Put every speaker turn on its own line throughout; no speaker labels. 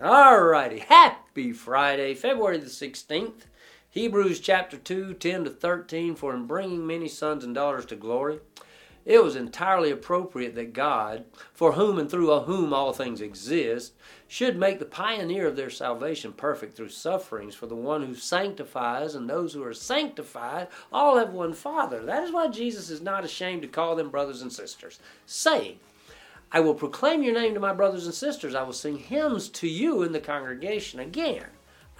Alrighty, happy Friday, February the 16th. Hebrews chapter 2, 10 to 13, for in bringing many sons and daughters to glory, it was entirely appropriate that God, for whom and through whom all things exist, should make the pioneer of their salvation perfect through sufferings for the one who sanctifies and those who are sanctified all have one Father. That is why Jesus is not ashamed to call them brothers and sisters, saying, I will proclaim your name to my brothers and sisters. I will sing hymns to you in the congregation. Again,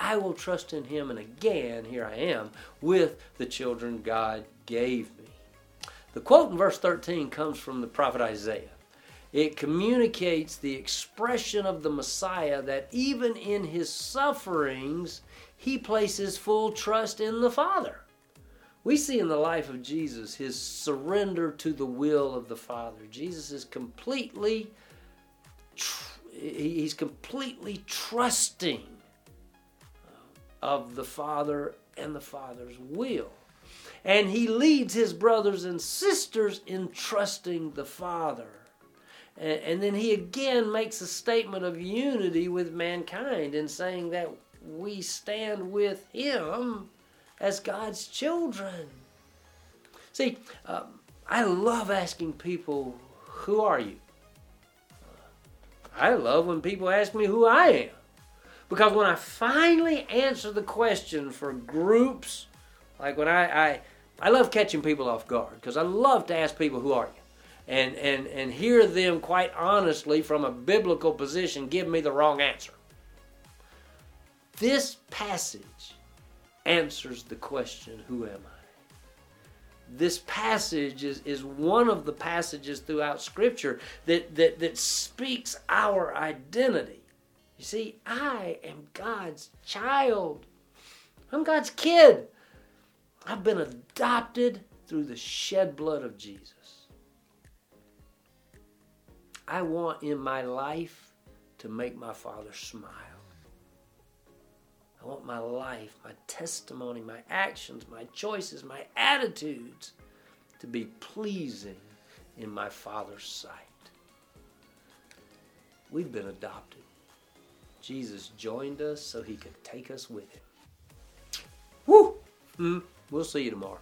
I will trust in him, and again, here I am with the children God gave me. The quote in verse 13 comes from the prophet Isaiah. It communicates the expression of the Messiah that even in his sufferings, he places full trust in the Father. We see in the life of Jesus his surrender to the will of the Father. Jesus is completely he's completely trusting of the Father and the Father's will. And he leads his brothers and sisters in trusting the Father. And, then he again makes a statement of unity with mankind in saying that we stand with him as God's children. See, um, I love asking people, Who are you? I love when people ask me who I am. Because when I finally answer the question for groups, like when I, I, I love catching people off guard because I love to ask people, Who are you? And, and, and hear them quite honestly from a biblical position give me the wrong answer. This passage answers the question, Who am I? This passage is, is one of the passages throughout Scripture that, that, that speaks our identity. You see, I am God's child. I'm God's kid. I've been adopted through the shed blood of Jesus. I want in my life to make my Father smile. I want my life, my testimony, my actions, my choices, my attitudes to be pleasing in my Father's sight. We've been adopted. Jesus joined us so he could take us with him. Woo! Mm, we'll see you tomorrow.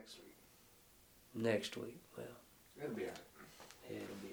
Next week.
Next week. Well,
it'll be all right.
It'll be